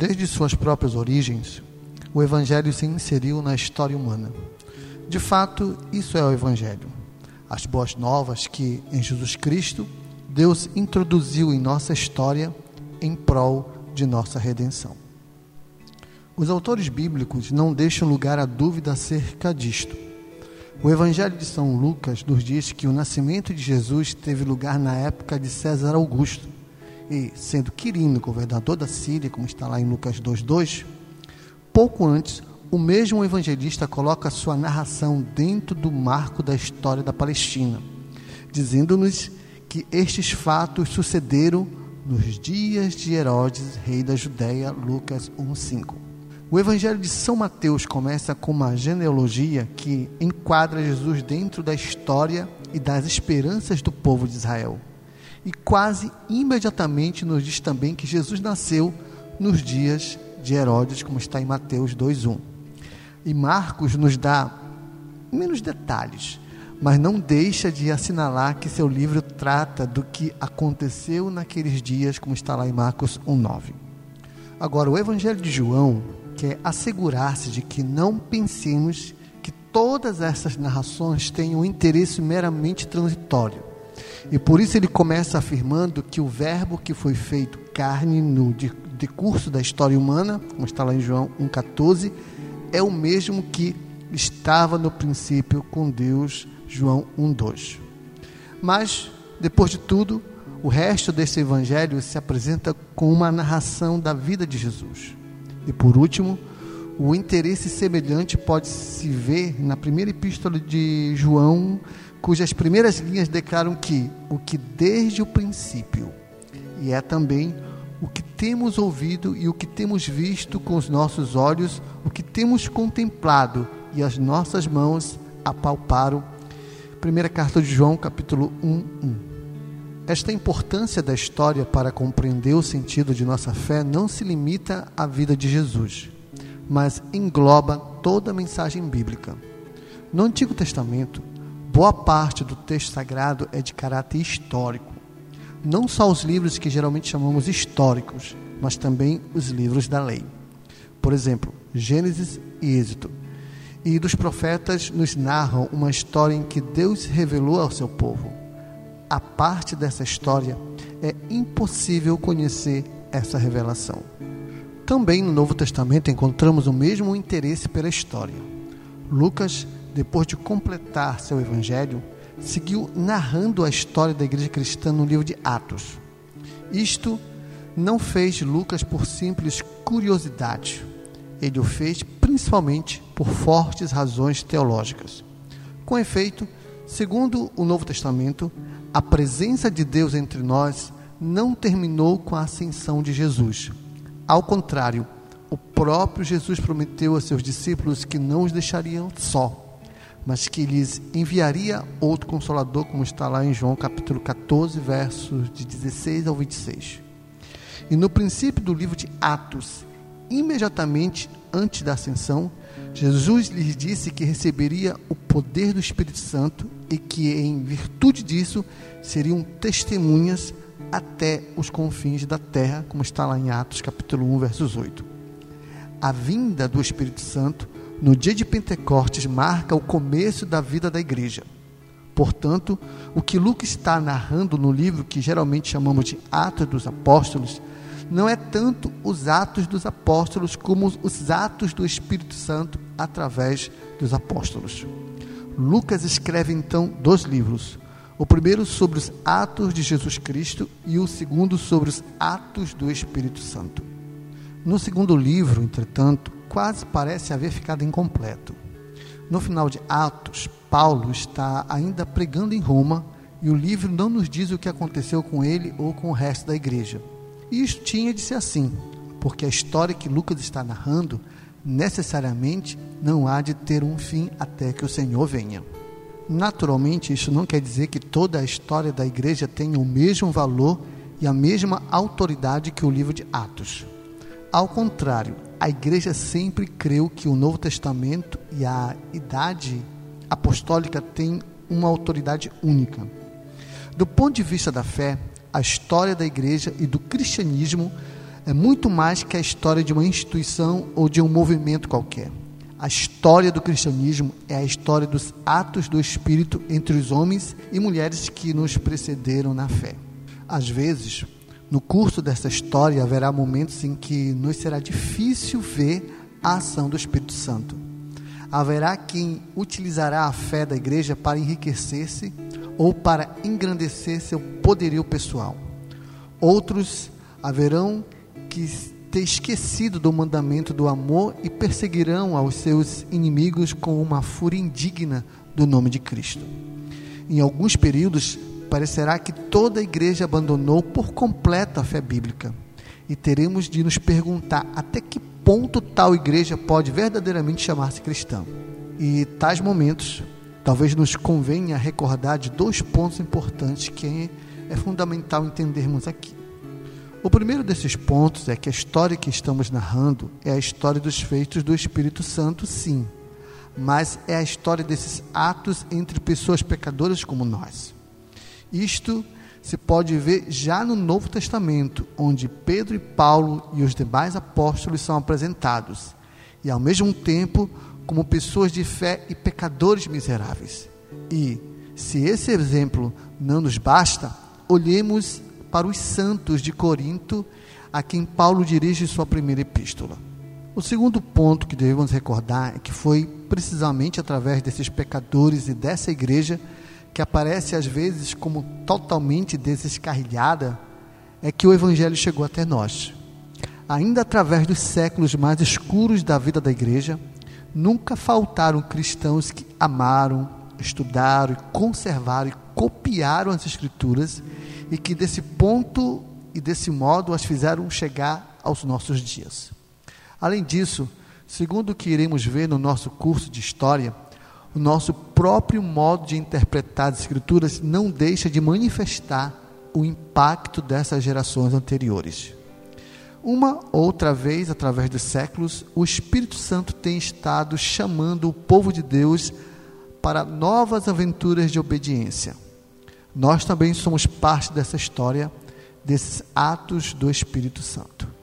Desde suas próprias origens, o Evangelho se inseriu na história humana. De fato, isso é o Evangelho. As boas novas que, em Jesus Cristo, Deus introduziu em nossa história em prol de nossa redenção. Os autores bíblicos não deixam lugar a dúvida acerca disto. O Evangelho de São Lucas nos diz que o nascimento de Jesus teve lugar na época de César Augusto. E, sendo Quirino governador da Síria, como está lá em Lucas 2,2, pouco antes, o mesmo evangelista coloca sua narração dentro do marco da história da Palestina, dizendo-nos que estes fatos sucederam nos dias de Herodes, rei da Judéia, Lucas 1:5. O Evangelho de São Mateus começa com uma genealogia que enquadra Jesus dentro da história e das esperanças do povo de Israel. E quase imediatamente nos diz também que Jesus nasceu nos dias de Herodes, como está em Mateus 2:1. E Marcos nos dá menos detalhes, mas não deixa de assinalar que seu livro trata do que aconteceu naqueles dias, como está lá em Marcos 1:9. Agora, o Evangelho de João quer assegurar-se de que não pensemos que todas essas narrações têm um interesse meramente transitório. E por isso ele começa afirmando que o verbo que foi feito carne no decurso da história humana, como está lá em João 1,14, é o mesmo que estava no princípio com Deus João 1:2. Mas depois de tudo, o resto desse evangelho se apresenta com uma narração da vida de Jesus. E por último, o interesse semelhante pode se ver na primeira epístola de João, cujas primeiras linhas declaram que o que desde o princípio e é também o que temos ouvido e o que temos visto com os nossos olhos, o que temos contemplado e as nossas mãos apalparam Primeira carta de João, capítulo 1, 1. Esta importância da história para compreender o sentido de nossa fé não se limita à vida de Jesus, mas engloba toda a mensagem bíblica. No Antigo Testamento, boa parte do texto sagrado é de caráter histórico. Não só os livros que geralmente chamamos históricos, mas também os livros da lei. Por exemplo, Gênesis e Êxodo e dos profetas nos narram uma história em que Deus revelou ao seu povo. A parte dessa história é impossível conhecer essa revelação. Também no Novo Testamento encontramos o mesmo interesse pela história. Lucas, depois de completar seu evangelho, seguiu narrando a história da igreja cristã no livro de Atos. Isto não fez Lucas por simples curiosidade. Ele o fez principalmente por fortes razões teológicas. Com efeito, segundo o Novo Testamento, a presença de Deus entre nós não terminou com a ascensão de Jesus. Ao contrário, o próprio Jesus prometeu a seus discípulos que não os deixariam só, mas que lhes enviaria outro consolador, como está lá em João capítulo 14, versos de 16 ao 26. E no princípio do livro de Atos, imediatamente antes da ascensão, Jesus lhes disse que receberia o poder do Espírito Santo e que, em virtude disso, seriam testemunhas até os confins da terra, como está lá em Atos capítulo 1, versos 8. A vinda do Espírito Santo no dia de Pentecostes marca o começo da vida da igreja. Portanto, o que Lucas está narrando no livro que geralmente chamamos de Atos dos Apóstolos não é tanto os atos dos apóstolos como os atos do Espírito Santo através dos apóstolos. Lucas escreve então dois livros. O primeiro sobre os atos de Jesus Cristo e o segundo sobre os atos do Espírito Santo. No segundo livro, entretanto, quase parece haver ficado incompleto. No final de Atos, Paulo está ainda pregando em Roma e o livro não nos diz o que aconteceu com ele ou com o resto da igreja. E isso tinha de ser assim, porque a história que Lucas está narrando necessariamente não há de ter um fim até que o Senhor venha. Naturalmente, isso não quer dizer que toda a história da igreja tenha o mesmo valor e a mesma autoridade que o livro de Atos. Ao contrário, a igreja sempre creu que o Novo Testamento e a idade apostólica têm uma autoridade única. Do ponto de vista da fé, a história da igreja e do cristianismo é muito mais que a história de uma instituição ou de um movimento qualquer. A história do cristianismo é a história dos atos do Espírito entre os homens e mulheres que nos precederam na fé. Às vezes, no curso dessa história, haverá momentos em que nos será difícil ver a ação do Espírito Santo. Haverá quem utilizará a fé da igreja para enriquecer-se ou para engrandecer seu poderio pessoal. Outros haverão que ter esquecido do mandamento do amor e perseguirão aos seus inimigos com uma fúria indigna do nome de Cristo. Em alguns períodos, parecerá que toda a igreja abandonou por completo a fé bíblica. E teremos de nos perguntar até que ponto tal igreja pode verdadeiramente chamar-se cristã. E tais momentos, talvez nos convenha recordar de dois pontos importantes que é fundamental entendermos aqui. O primeiro desses pontos é que a história que estamos narrando é a história dos feitos do Espírito Santo, sim, mas é a história desses atos entre pessoas pecadoras como nós. Isto se pode ver já no Novo Testamento, onde Pedro e Paulo e os demais apóstolos são apresentados, e ao mesmo tempo como pessoas de fé e pecadores miseráveis. E, se esse exemplo não nos basta, olhemos para os santos de Corinto, a quem Paulo dirige sua primeira epístola. O segundo ponto que devemos recordar é que foi precisamente através desses pecadores e dessa igreja, que aparece às vezes como totalmente desescarrilhada, é que o Evangelho chegou até nós. Ainda através dos séculos mais escuros da vida da igreja, nunca faltaram cristãos que amaram, estudaram, conservaram e copiaram as Escrituras e que desse ponto e desse modo as fizeram chegar aos nossos dias. Além disso, segundo o que iremos ver no nosso curso de história, o nosso próprio modo de interpretar as Escrituras não deixa de manifestar o impacto dessas gerações anteriores. Uma outra vez, através dos séculos, o Espírito Santo tem estado chamando o povo de Deus para novas aventuras de obediência. Nós também somos parte dessa história, desses atos do Espírito Santo.